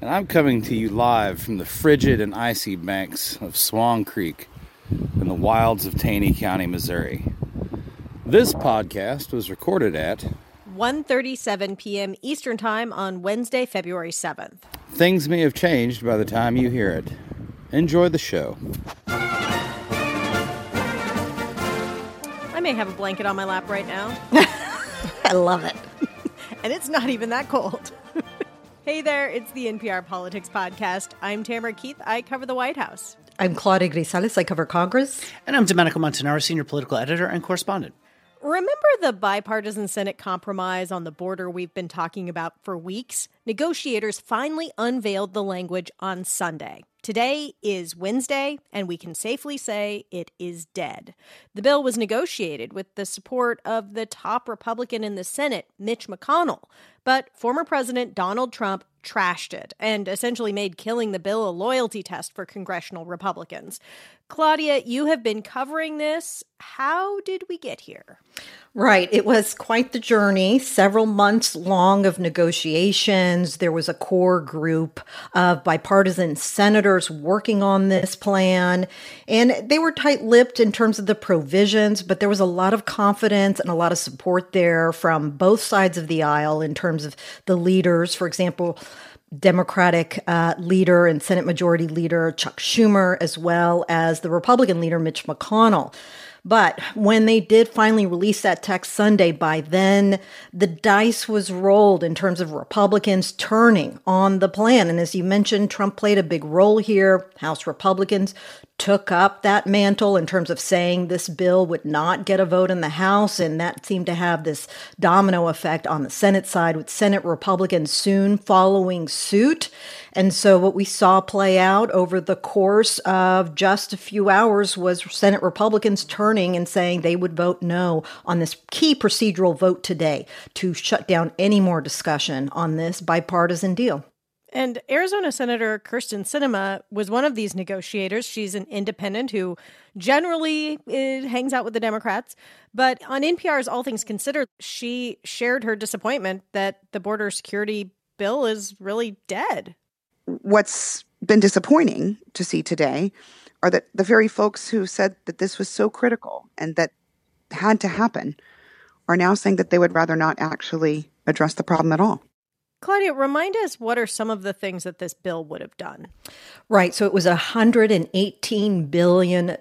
and I'm coming to you live from the frigid and icy banks of Swan Creek in the wilds of Taney County, Missouri. This podcast was recorded at 1:37 p.m. Eastern Time on Wednesday, February 7th. Things may have changed by the time you hear it. Enjoy the show. I may have a blanket on my lap right now. I love it. and it's not even that cold. Hey there, it's the NPR Politics Podcast. I'm Tamara Keith. I cover the White House. I'm Claudia Grisales. I cover Congress. And I'm Domenico Montanaro, senior political editor and correspondent. Remember the bipartisan Senate compromise on the border we've been talking about for weeks? Negotiators finally unveiled the language on Sunday. Today is Wednesday, and we can safely say it is dead. The bill was negotiated with the support of the top Republican in the Senate, Mitch McConnell, but former President Donald Trump trashed it and essentially made killing the bill a loyalty test for congressional Republicans. Claudia, you have been covering this. How did we get here? Right. It was quite the journey, several months long of negotiations. There was a core group of bipartisan senators working on this plan, and they were tight lipped in terms of the provisions, but there was a lot of confidence and a lot of support there from both sides of the aisle in terms of the leaders. For example, Democratic uh, leader and Senate Majority Leader Chuck Schumer, as well as the Republican leader Mitch McConnell. But when they did finally release that text Sunday, by then the dice was rolled in terms of Republicans turning on the plan. And as you mentioned, Trump played a big role here. House Republicans took up that mantle in terms of saying this bill would not get a vote in the House. And that seemed to have this domino effect on the Senate side, with Senate Republicans soon following suit. And so, what we saw play out over the course of just a few hours was Senate Republicans turning and saying they would vote no on this key procedural vote today to shut down any more discussion on this bipartisan deal. And Arizona Senator Kyrsten Sinema was one of these negotiators. She's an independent who generally eh, hangs out with the Democrats. But on NPR's All Things Considered, she shared her disappointment that the border security bill is really dead. What's been disappointing to see today are that the very folks who said that this was so critical and that had to happen are now saying that they would rather not actually address the problem at all. Claudia, remind us what are some of the things that this bill would have done? Right. So it was a $118 billion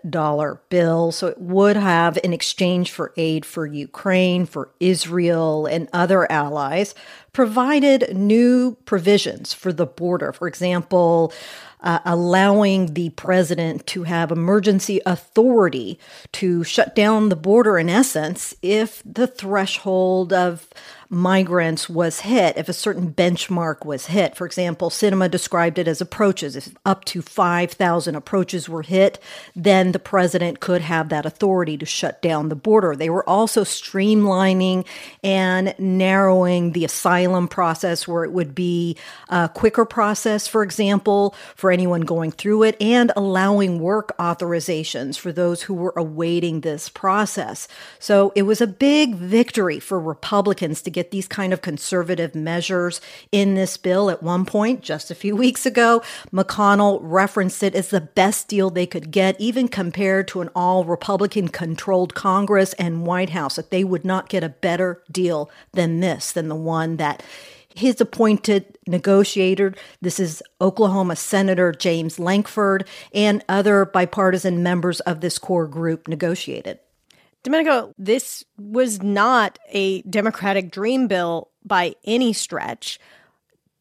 bill. So it would have, in exchange for aid for Ukraine, for Israel, and other allies, provided new provisions for the border. For example, uh, allowing the president to have emergency authority to shut down the border in essence if the threshold of migrants was hit, if a certain benchmark was hit. For example, Sinema described it as approaches. If up to 5,000 approaches were hit, then the president could have that authority to shut down the border. They were also streamlining and narrowing the asylum process where it would be a quicker process, for example, for anyone going through it, and allowing work authorizations for those who were awaiting this process. So it was a big victory for Republicans to get these kind of conservative measures in this bill. At one point, just a few weeks ago, McConnell referenced it as the best deal they could get, even compared to an all Republican controlled Congress and White House, that they would not get a better deal than this, than the one that his appointed negotiator. This is Oklahoma Senator James Lankford and other bipartisan members of this core group negotiated. Domenico, this was not a Democratic dream bill by any stretch.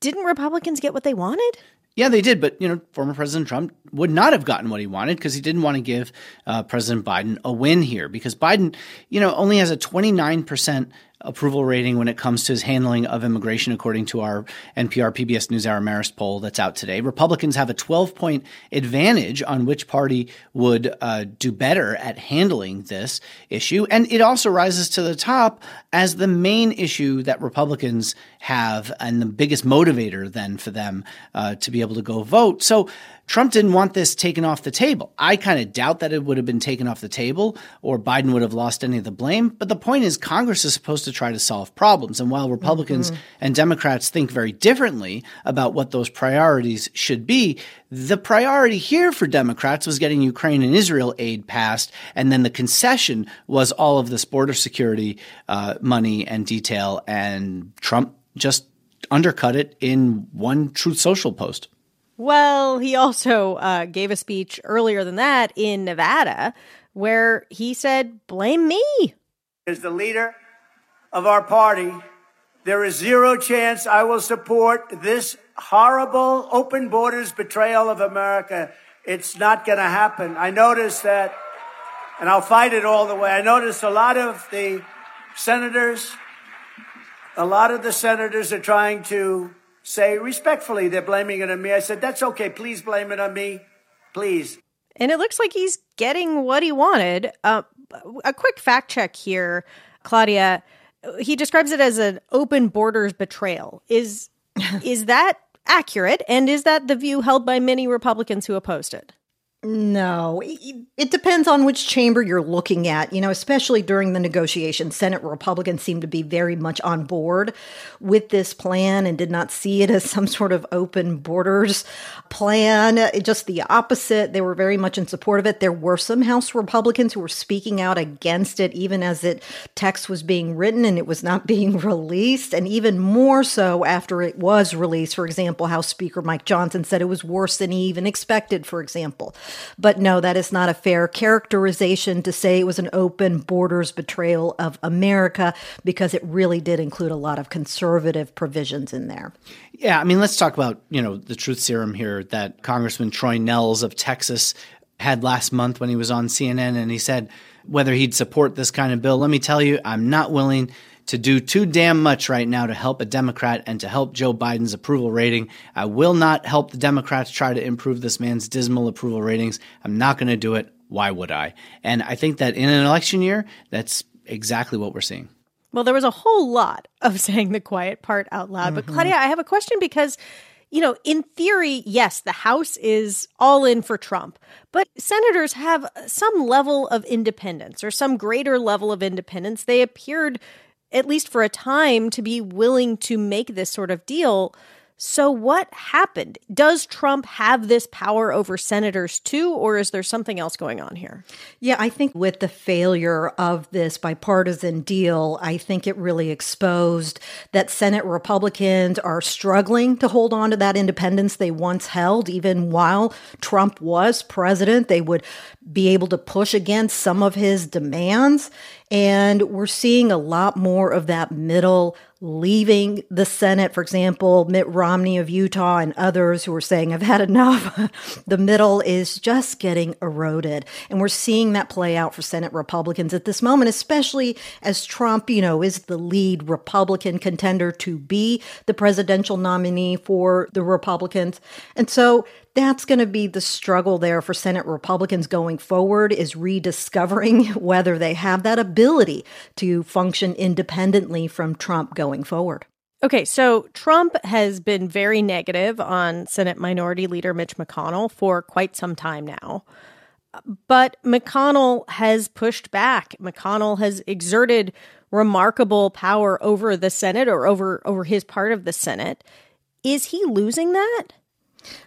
Didn't Republicans get what they wanted? Yeah, they did. But, you know, former President Trump would not have gotten what he wanted because he didn't want to give uh, President Biden a win here because Biden, you know, only has a 29% approval rating when it comes to his handling of immigration, according to our NPR PBS NewsHour Marist poll that's out today. Republicans have a 12 point advantage on which party would uh, do better at handling this issue. And it also rises to the top as the main issue that Republicans have and the biggest motivator then for them uh, to be able to go vote. So Trump didn't want this taken off the table. I kind of doubt that it would have been taken off the table or Biden would have lost any of the blame. But the point is, Congress is supposed to try to solve problems. And while Republicans mm-hmm. and Democrats think very differently about what those priorities should be, the priority here for Democrats was getting Ukraine and Israel aid passed. And then the concession was all of this border security uh, money and detail. And Trump just undercut it in one Truth Social post. Well, he also uh, gave a speech earlier than that in Nevada where he said, Blame me. As the leader of our party, there is zero chance I will support this horrible open borders betrayal of America. It's not going to happen. I noticed that, and I'll fight it all the way. I noticed a lot of the senators, a lot of the senators are trying to say respectfully they're blaming it on me. I said, that's okay. Please blame it on me. Please. And it looks like he's getting what he wanted. Uh, a quick fact check here, Claudia. He describes it as an open borders betrayal. Is is that accurate? And is that the view held by many Republicans who opposed it? No, it depends on which chamber you're looking at. You know, especially during the negotiations, Senate Republicans seemed to be very much on board with this plan and did not see it as some sort of open borders plan. Just the opposite. They were very much in support of it. There were some House Republicans who were speaking out against it, even as it text was being written and it was not being released, and even more so after it was released. For example, House Speaker Mike Johnson said it was worse than he even expected. For example. But no, that is not a fair characterization to say it was an open borders betrayal of America because it really did include a lot of conservative provisions in there. Yeah, I mean, let's talk about, you know, the truth serum here that Congressman Troy Nehls of Texas had last month when he was on CNN and he said whether he'd support this kind of bill. Let me tell you, I'm not willing to do too damn much right now to help a Democrat and to help Joe Biden's approval rating. I will not help the Democrats try to improve this man's dismal approval ratings. I'm not going to do it. Why would I? And I think that in an election year, that's exactly what we're seeing. Well, there was a whole lot of saying the quiet part out loud. Mm-hmm. But Claudia, I have a question because you know, in theory, yes, the House is all in for Trump, but senators have some level of independence or some greater level of independence. They appeared at least for a time, to be willing to make this sort of deal. So, what happened? Does Trump have this power over senators too, or is there something else going on here? Yeah, I think with the failure of this bipartisan deal, I think it really exposed that Senate Republicans are struggling to hold on to that independence they once held, even while Trump was president. They would be able to push against some of his demands. And we're seeing a lot more of that middle leaving the Senate. For example, Mitt Romney of Utah and others who are saying, I've had enough. the middle is just getting eroded. And we're seeing that play out for Senate Republicans at this moment, especially as Trump, you know, is the lead Republican contender to be the presidential nominee for the Republicans. And so that's going to be the struggle there for Senate Republicans going forward is rediscovering whether they have that ability to function independently from Trump going forward. Okay, so Trump has been very negative on Senate Minority Leader Mitch McConnell for quite some time now. But McConnell has pushed back. McConnell has exerted remarkable power over the Senate or over over his part of the Senate. Is he losing that?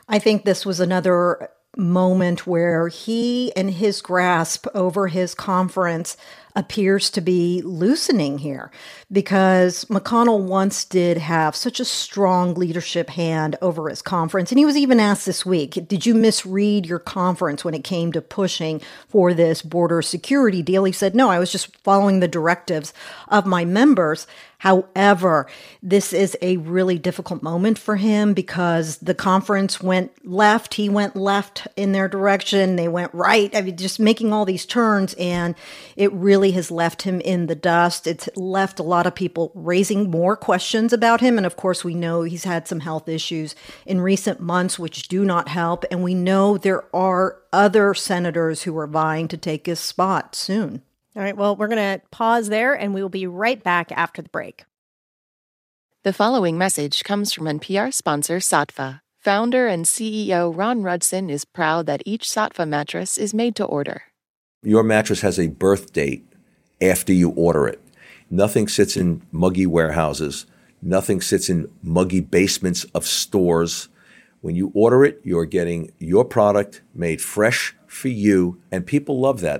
I think this was another moment where he and his grasp over his conference appears to be loosening here because McConnell once did have such a strong leadership hand over his conference. And he was even asked this week, did you misread your conference when it came to pushing for this border security deal? He said, no, I was just following the directives of my members. However, this is a really difficult moment for him because the conference went left. He went left in their direction. They went right. I mean, just making all these turns, and it really has left him in the dust. It's left a lot of people raising more questions about him. And of course, we know he's had some health issues in recent months, which do not help. And we know there are other senators who are vying to take his spot soon. All right, well, we're going to pause there and we will be right back after the break. The following message comes from NPR sponsor Saatva. Founder and CEO Ron Rudzin is proud that each Saatva mattress is made to order. Your mattress has a birth date after you order it. Nothing sits in muggy warehouses. Nothing sits in muggy basements of stores. When you order it, you're getting your product made fresh for you, and people love that.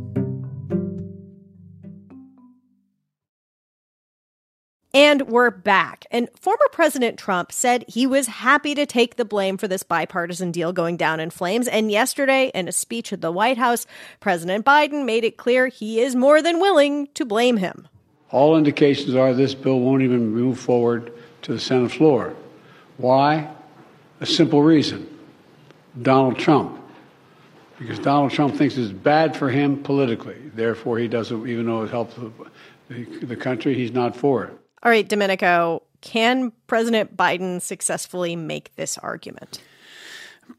And we're back. And former President Trump said he was happy to take the blame for this bipartisan deal going down in flames. And yesterday, in a speech at the White House, President Biden made it clear he is more than willing to blame him. All indications are this bill won't even move forward to the Senate floor. Why? A simple reason Donald Trump. Because Donald Trump thinks it's bad for him politically. Therefore, he doesn't, even though it helps the, the country, he's not for it. All right, Domenico, can President Biden successfully make this argument?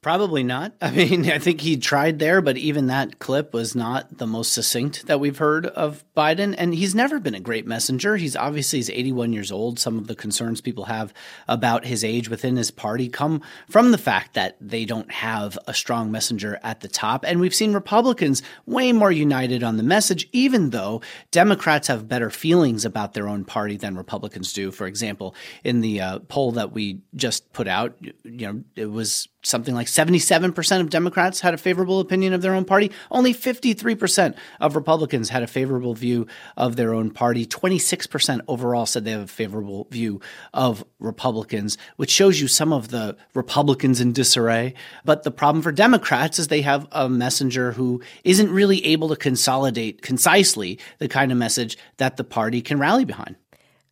Probably not. I mean, I think he tried there, but even that clip was not the most succinct that we've heard of Biden. And he's never been a great messenger. He's obviously he's 81 years old. Some of the concerns people have about his age within his party come from the fact that they don't have a strong messenger at the top. And we've seen Republicans way more united on the message, even though Democrats have better feelings about their own party than Republicans do. For example, in the uh, poll that we just put out, you know, it was something like 77% of Democrats had a favorable opinion of their own party. Only 53% of Republicans had a favorable view of their own party. 26% overall said they have a favorable view of Republicans, which shows you some of the Republicans in disarray. But the problem for Democrats is they have a messenger who isn't really able to consolidate concisely the kind of message that the party can rally behind.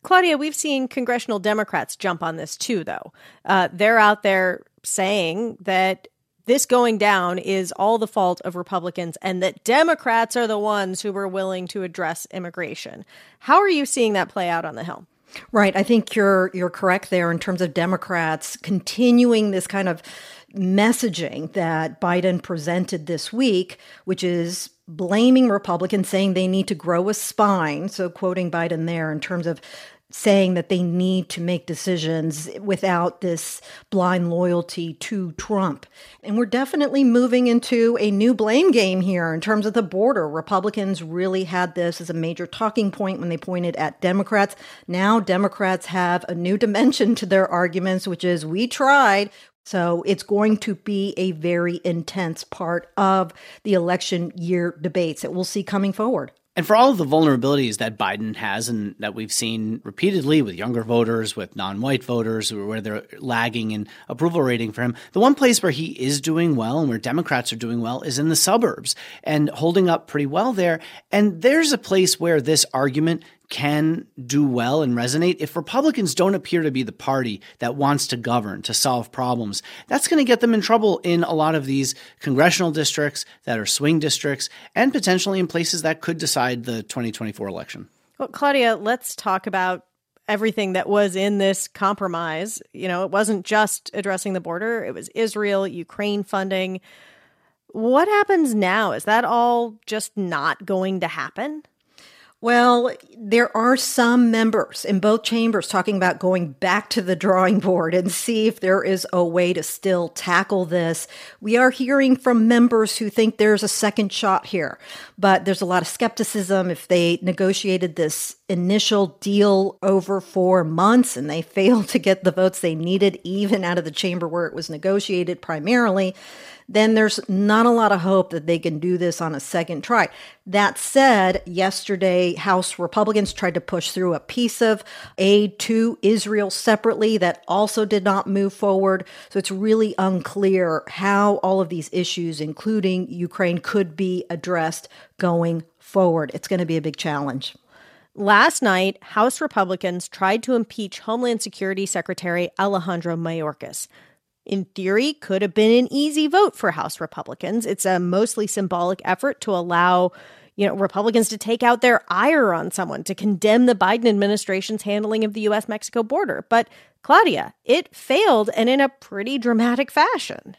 Claudia, we've seen congressional Democrats jump on this too, though. Uh, they're out there saying that this going down is all the fault of Republicans and that Democrats are the ones who were willing to address immigration. How are you seeing that play out on the Hill? Right. I think you're you're correct there in terms of Democrats continuing this kind of messaging that Biden presented this week, which is blaming Republicans, saying they need to grow a spine. So, quoting Biden there in terms of saying that they need to make decisions without this blind loyalty to Trump. And we're definitely moving into a new blame game here in terms of the border. Republicans really had this as a major talking point when they pointed at Democrats. Now Democrats have a new dimension to their arguments, which is we tried. So it's going to be a very intense part of the election year debates that we'll see coming forward. And for all of the vulnerabilities that Biden has and that we've seen repeatedly with younger voters, with non white voters, where they're lagging in approval rating for him, the one place where he is doing well and where Democrats are doing well is in the suburbs and holding up pretty well there. And there's a place where this argument can do well and resonate, if Republicans don't appear to be the party that wants to govern, to solve problems, that's going to get them in trouble in a lot of these congressional districts that are swing districts and potentially in places that could decide the 2024 election. Well, Claudia, let's talk about everything that was in this compromise. You know, it wasn't just addressing the border, it was Israel, Ukraine funding. What happens now? Is that all just not going to happen? Well, there are some members in both chambers talking about going back to the drawing board and see if there is a way to still tackle this. We are hearing from members who think there's a second shot here, but there's a lot of skepticism if they negotiated this initial deal over four months and they failed to get the votes they needed, even out of the chamber where it was negotiated primarily then there's not a lot of hope that they can do this on a second try. That said, yesterday, House Republicans tried to push through a piece of aid to Israel separately that also did not move forward. So it's really unclear how all of these issues, including Ukraine, could be addressed going forward. It's going to be a big challenge. Last night, House Republicans tried to impeach Homeland Security Secretary Alejandro Mayorkas in theory, could have been an easy vote for House Republicans. It's a mostly symbolic effort to allow, you know, Republicans to take out their ire on someone, to condemn the Biden administration's handling of the US Mexico border. But Claudia, it failed and in a pretty dramatic fashion.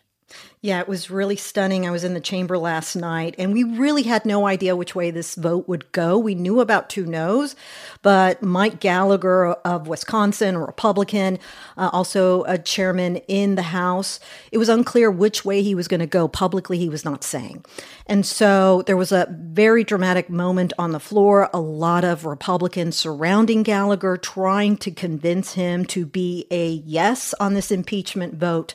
Yeah, it was really stunning. I was in the chamber last night and we really had no idea which way this vote would go. We knew about two no's, but Mike Gallagher of Wisconsin, a Republican, uh, also a chairman in the House, it was unclear which way he was going to go. Publicly, he was not saying. And so there was a very dramatic moment on the floor. A lot of Republicans surrounding Gallagher, trying to convince him to be a yes on this impeachment vote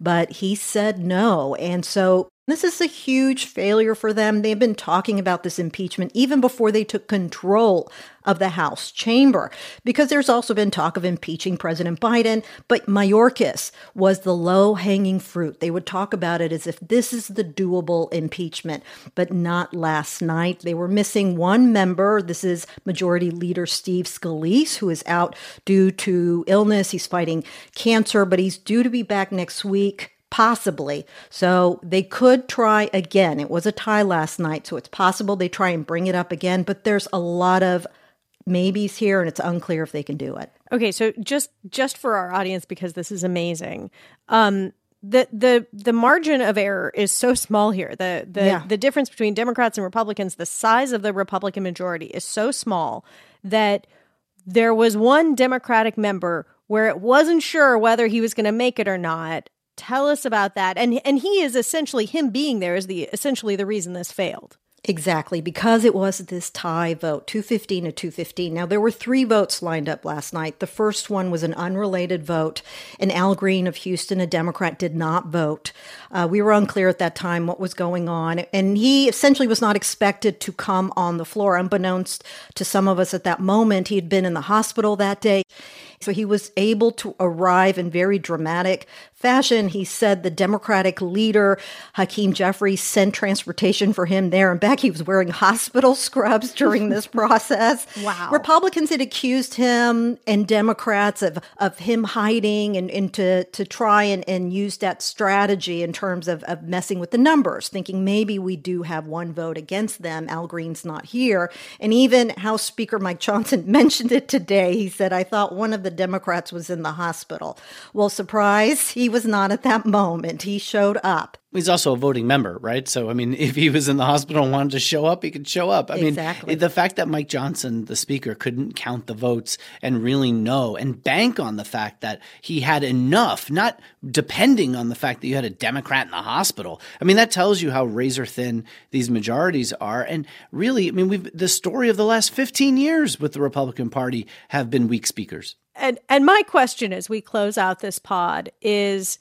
but he said no. And so this is a huge failure for them. They've been talking about this impeachment even before they took control of the House chamber, because there's also been talk of impeaching President Biden. But Mayorkas was the low hanging fruit. They would talk about it as if this is the doable impeachment, but not last night. They were missing one member. This is Majority Leader Steve Scalise, who is out due to illness. He's fighting cancer, but he's due to be back next week Possibly. So they could try again. It was a tie last night, so it's possible they try and bring it up again, but there's a lot of maybes here and it's unclear if they can do it. Okay, so just just for our audience because this is amazing. Um the the the margin of error is so small here. The the yeah. the difference between Democrats and Republicans, the size of the Republican majority is so small that there was one Democratic member where it wasn't sure whether he was going to make it or not Tell us about that. And and he is essentially him being there is the essentially the reason this failed. Exactly, because it was this tie vote, 215 to 215. Now, there were three votes lined up last night. The first one was an unrelated vote, and Al Green of Houston, a Democrat, did not vote. Uh, we were unclear at that time what was going on, and he essentially was not expected to come on the floor. Unbeknownst to some of us at that moment, he had been in the hospital that day. So he was able to arrive in very dramatic fashion. He said the Democratic leader, Hakeem Jeffries, sent transportation for him there and back. He was wearing hospital scrubs during this process. Wow. Republicans had accused him and Democrats of, of him hiding and, and to, to try and, and use that strategy in terms of, of messing with the numbers, thinking maybe we do have one vote against them. Al Green's not here. And even House Speaker Mike Johnson mentioned it today. He said, I thought one of the Democrats was in the hospital. Well, surprise, he was not at that moment. He showed up. He's also a voting member, right? So, I mean, if he was in the hospital and wanted to show up, he could show up. I exactly. mean, the fact that Mike Johnson, the speaker, couldn't count the votes and really know and bank on the fact that he had enough, not depending on the fact that you had a Democrat in the hospital. I mean, that tells you how razor thin these majorities are. And really, I mean, we've the story of the last 15 years with the Republican Party have been weak speakers. And and my question as we close out this pod is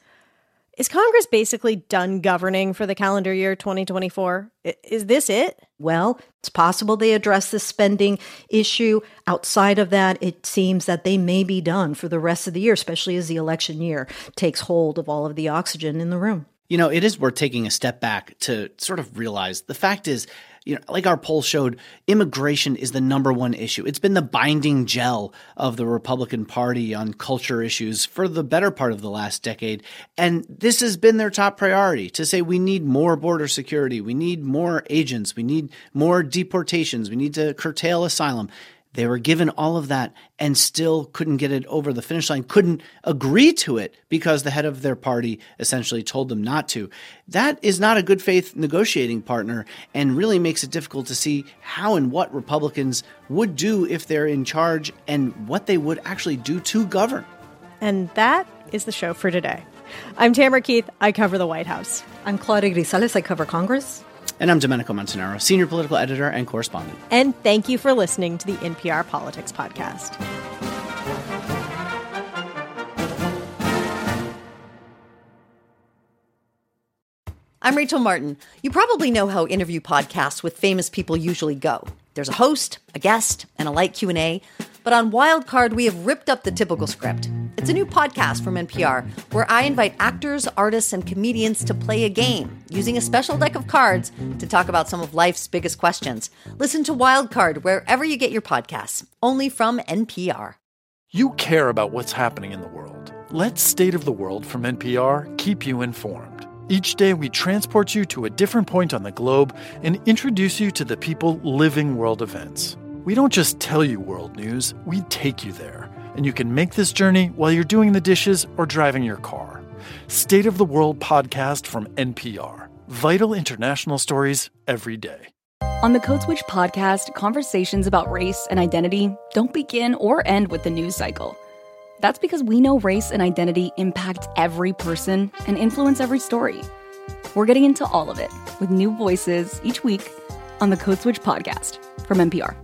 is Congress basically done governing for the calendar year 2024? Is this it? Well, it's possible they address the spending issue. Outside of that, it seems that they may be done for the rest of the year, especially as the election year takes hold of all of the oxygen in the room. You know, it is worth taking a step back to sort of realize the fact is, you know, like our poll showed, immigration is the number one issue. It's been the binding gel of the Republican Party on culture issues for the better part of the last decade. And this has been their top priority to say we need more border security, we need more agents, we need more deportations, we need to curtail asylum. They were given all of that and still couldn't get it over the finish line, couldn't agree to it because the head of their party essentially told them not to. That is not a good faith negotiating partner and really makes it difficult to see how and what Republicans would do if they're in charge and what they would actually do to govern. And that is the show for today. I'm Tamara Keith. I cover the White House. I'm Claudia Grisales. I cover Congress. And I'm Domenico Montanaro, Senior Political Editor and Correspondent. And thank you for listening to the NPR Politics Podcast. I'm Rachel Martin. You probably know how interview podcasts with famous people usually go. There's a host, a guest, and a light Q&A. But on Wildcard, we have ripped up the typical script. It's a new podcast from NPR where I invite actors, artists, and comedians to play a game using a special deck of cards to talk about some of life's biggest questions. Listen to Wildcard wherever you get your podcasts, only from NPR. You care about what's happening in the world. Let State of the World from NPR keep you informed. Each day, we transport you to a different point on the globe and introduce you to the people living world events. We don't just tell you world news, we take you there. And you can make this journey while you're doing the dishes or driving your car. State of the World podcast from NPR. Vital international stories every day. On the Code Switch podcast, conversations about race and identity don't begin or end with the news cycle. That's because we know race and identity impact every person and influence every story. We're getting into all of it with new voices each week on the Code Switch podcast from NPR.